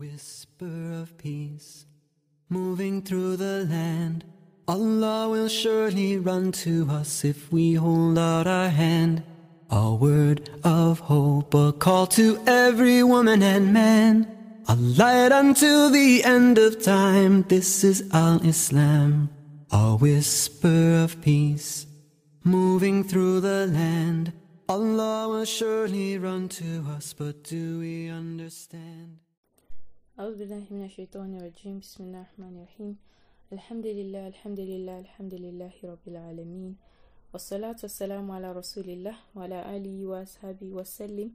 whisper of peace moving through the land. Allah will surely run to us if we hold out our hand. A word of hope, a call to every woman and man. A light until the end of time. This is Al Islam, a whisper of peace moving through the land. Allah will surely run to us, but do we understand? أعوذ بالله من الشيطان الرجيم. بسم الله الرحمن الرحيم. الحمد لله الحمد لله الحمد لله رب العالمين. والصلاة والسلام على رسول الله وعلى آله وأصحابه وسلم.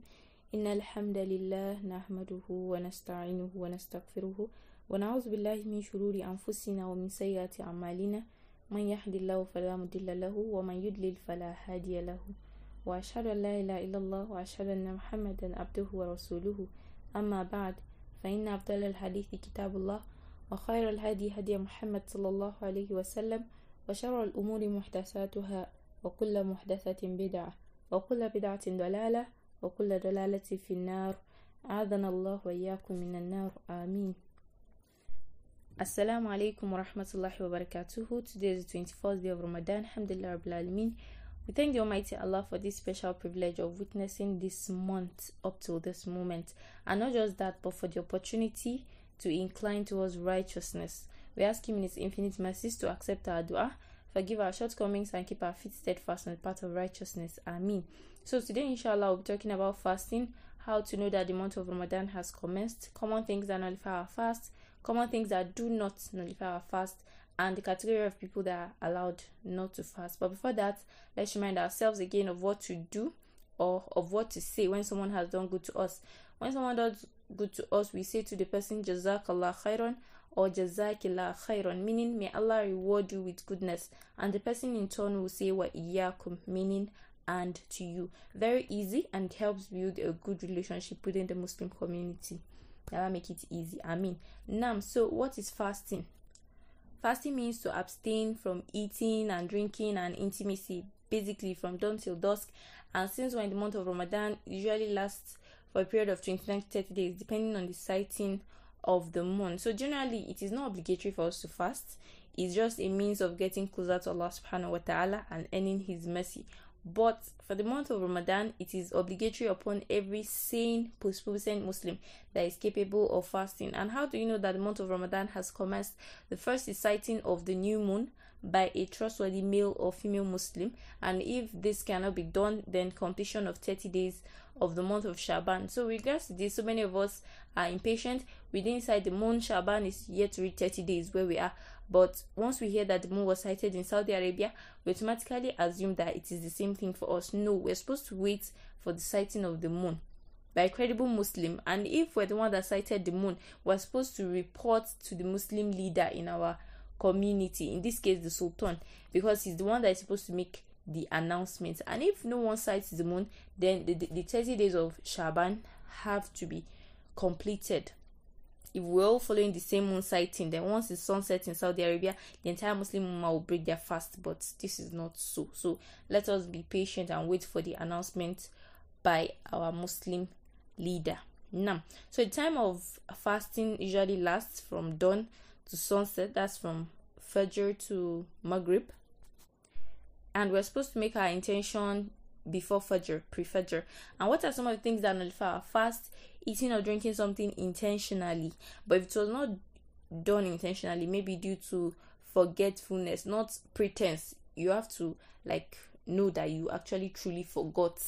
إن الحمد لله نحمده ونستعينه ونستغفره ونعوذ بالله من شرور أنفسنا ومن سيئات أعمالنا. من يهد الله فلا مضل له ومن يضلل فلا هادي له. وأشهد أن لا إله إلا الله وأشهد أن محمدا عبده ورسوله. أما بعد فإن أفضل الحديث كتاب الله وخير الهدي هدي محمد صلى الله عليه وسلم وشر الأمور محدثاتها وكل محدثة بدعة وكل بدعة ضلالة وكل ضلالة في النار أعاذنا الله وإياكم من النار آمين Assalamu alaikum wa rahmatullahi wa barakatuhu. Today is the 24th day of Ramadan. Alhamdulillah Rabbil Alameen. We thank the Almighty Allah for this special privilege of witnessing this month up till this moment. And not just that, but for the opportunity to incline towards righteousness. We ask Him in His infinite mercies to accept our dua, forgive our shortcomings, and keep our feet steadfast on the path of righteousness. Ameen. So, today, inshallah, we'll be talking about fasting, how to know that the month of Ramadan has commenced, common things that nullify our fast, common things that do not nullify our fast, and the category of people that are allowed not to fast. But before that, let's remind ourselves again of what to do or of what to say when someone has done good to us. When someone does good to us, we say to the person, Jazakallah khairan or Jazakillah khairan, meaning may Allah reward you with goodness. And the person in turn will say, Wa iyakum, meaning and to you. Very easy and helps build a good relationship within the Muslim community. That make it easy. I mean, now, so what is fasting? Fasting means to abstain from eating and drinking and intimacy, basically from dawn till dusk. And since we're in the month of Ramadan, usually lasts for a period of 29 to 30 days, depending on the sighting of the moon. So generally, it is not obligatory for us to fast. It's just a means of getting closer to Allah subhanahu wa ta'ala and earning His mercy. But for the month of Ramadan, it is obligatory upon every sane post-pubescent Muslim that is capable of fasting. And how do you know that the month of Ramadan has commenced? The first is sighting of the new moon by a trustworthy male or female Muslim. And if this cannot be done, then completion of 30 days of the month of Shaban. So, regards to this, so many of us are impatient. We didn't inside the moon, Shaban is yet to reach 30 days where we are. But once we hear that the moon was sighted in Saudi Arabia, we automatically assume that it is the same thing for us. No, we're supposed to wait for the sighting of the moon by a credible Muslim. And if we're the one that sighted the moon, we're supposed to report to the Muslim leader in our community, in this case, the Sultan, because he's the one that is supposed to make the announcement. And if no one sights the moon, then the, the, the 30 days of Shaban have to be completed if we're all following the same moon sighting, then once the sun sets in Saudi Arabia, the entire Muslim Ummah will break their fast. But this is not so. So let us be patient and wait for the announcement by our Muslim leader. Now, so the time of fasting usually lasts from dawn to sunset. That's from Fajr to Maghrib. And we're supposed to make our intention before Fajr, pre Fajr. And what are some of the things that nullify our fast? Eating or drinking something intentionally. But if it was not done intentionally, maybe due to forgetfulness, not pretense, you have to like know that you actually truly forgot.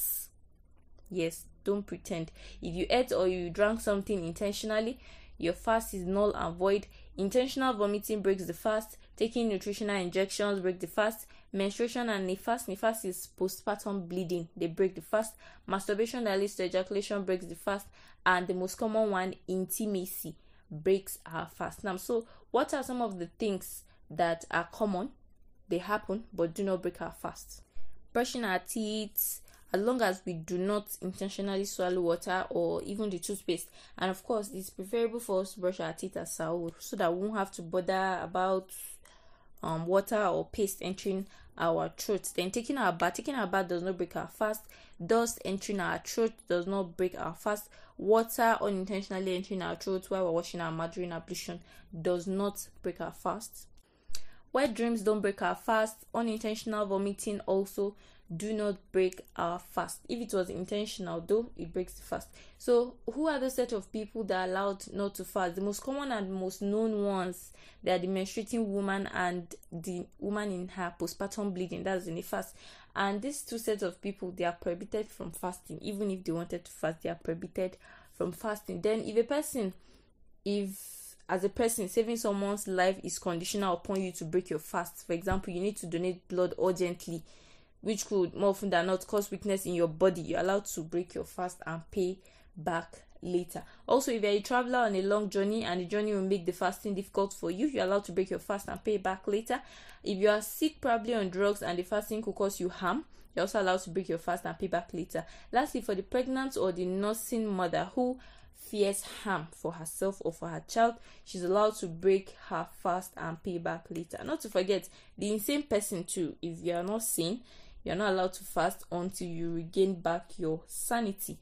Yes, don't pretend. If you ate or you drank something intentionally, your fast is null and void. Intentional vomiting breaks the fast. Taking nutritional injections break the fast menstruation and nifas nifas is postpartum bleeding. They break the fast. Masturbation that leads to ejaculation breaks the fast. And the most common one intimacy breaks our fast. Now so what are some of the things that are common? They happen but do not break our fast. Brushing our teeth as long as we do not intentionally swallow water or even the toothpaste. And of course it's preferable for us to brush our teeth as sahur so that we won't have to bother about um, water or paste entering our throat. Then taking our bath, taking our bath does not break our fast. Dust entering our throat does not break our fast. Water unintentionally entering our throat while we're washing our mouth during ablution does not break our fast. Wet dreams don't break our fast. Unintentional vomiting also do not break our fast. If it was intentional, though, it breaks the fast. So, who are the set of people that are allowed not to fast? The most common and most known ones they are the menstruating woman and the woman in her postpartum bleeding. That's in the fast. And these two sets of people they are prohibited from fasting. Even if they wanted to fast, they are prohibited from fasting. Then, if a person, if as a person saving someone's life is conditional upon you to break your fast for example you need to donate blood urgently which could more often than not cause weakness in your body, you're allowed to break your fast and pay back later. Also, if you're a traveler on a long journey and the journey will make the fasting difficult for you, you're allowed to break your fast and pay back later. If you are sick, probably on drugs, and the fasting could cause you harm, you're also allowed to break your fast and pay back later. Lastly, for the pregnant or the nursing mother who fears harm for herself or for her child, she's allowed to break her fast and pay back later. Not to forget, the insane person too, if you are not sane, you're not allowed to fast until you regain back your sanity.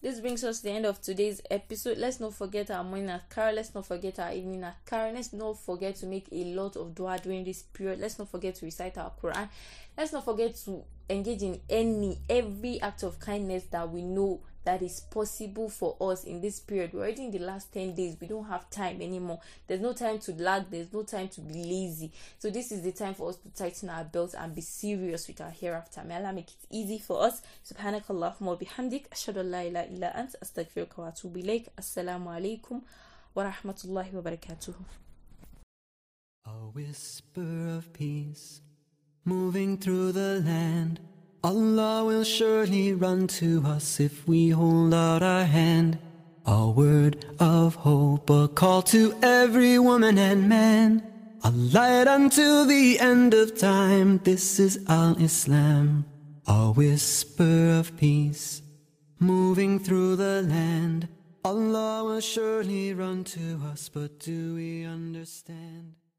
This brings us to the end of today's episode. Let's not forget our morning adhkar. Let's not forget our evening adhkar. Let's not forget to make a lot of dua during this period. Let's not forget to recite our Quran. Let's not forget to engage in any every act of kindness that we know that is possible for us in this period. We're already in the last 10 days. We don't have time anymore. There's no time to lag, there's no time to be lazy. So, this is the time for us to tighten our belts and be serious with our hereafter. May Allah make it easy for us. Subhanakallahumma bihamdik. Ashhadu an la ilaha illa ant. Astaghfiruka wa atubu ilayk. Assalamu alaikum wa rahmatullahi wa. A whisper of peace moving through the land Allah will surely run to us if we hold out our hand. A word of hope, a call to every woman and man. A light until the end of time. This is Al Islam, a whisper of peace moving through the land. Allah will surely run to us, but do we understand?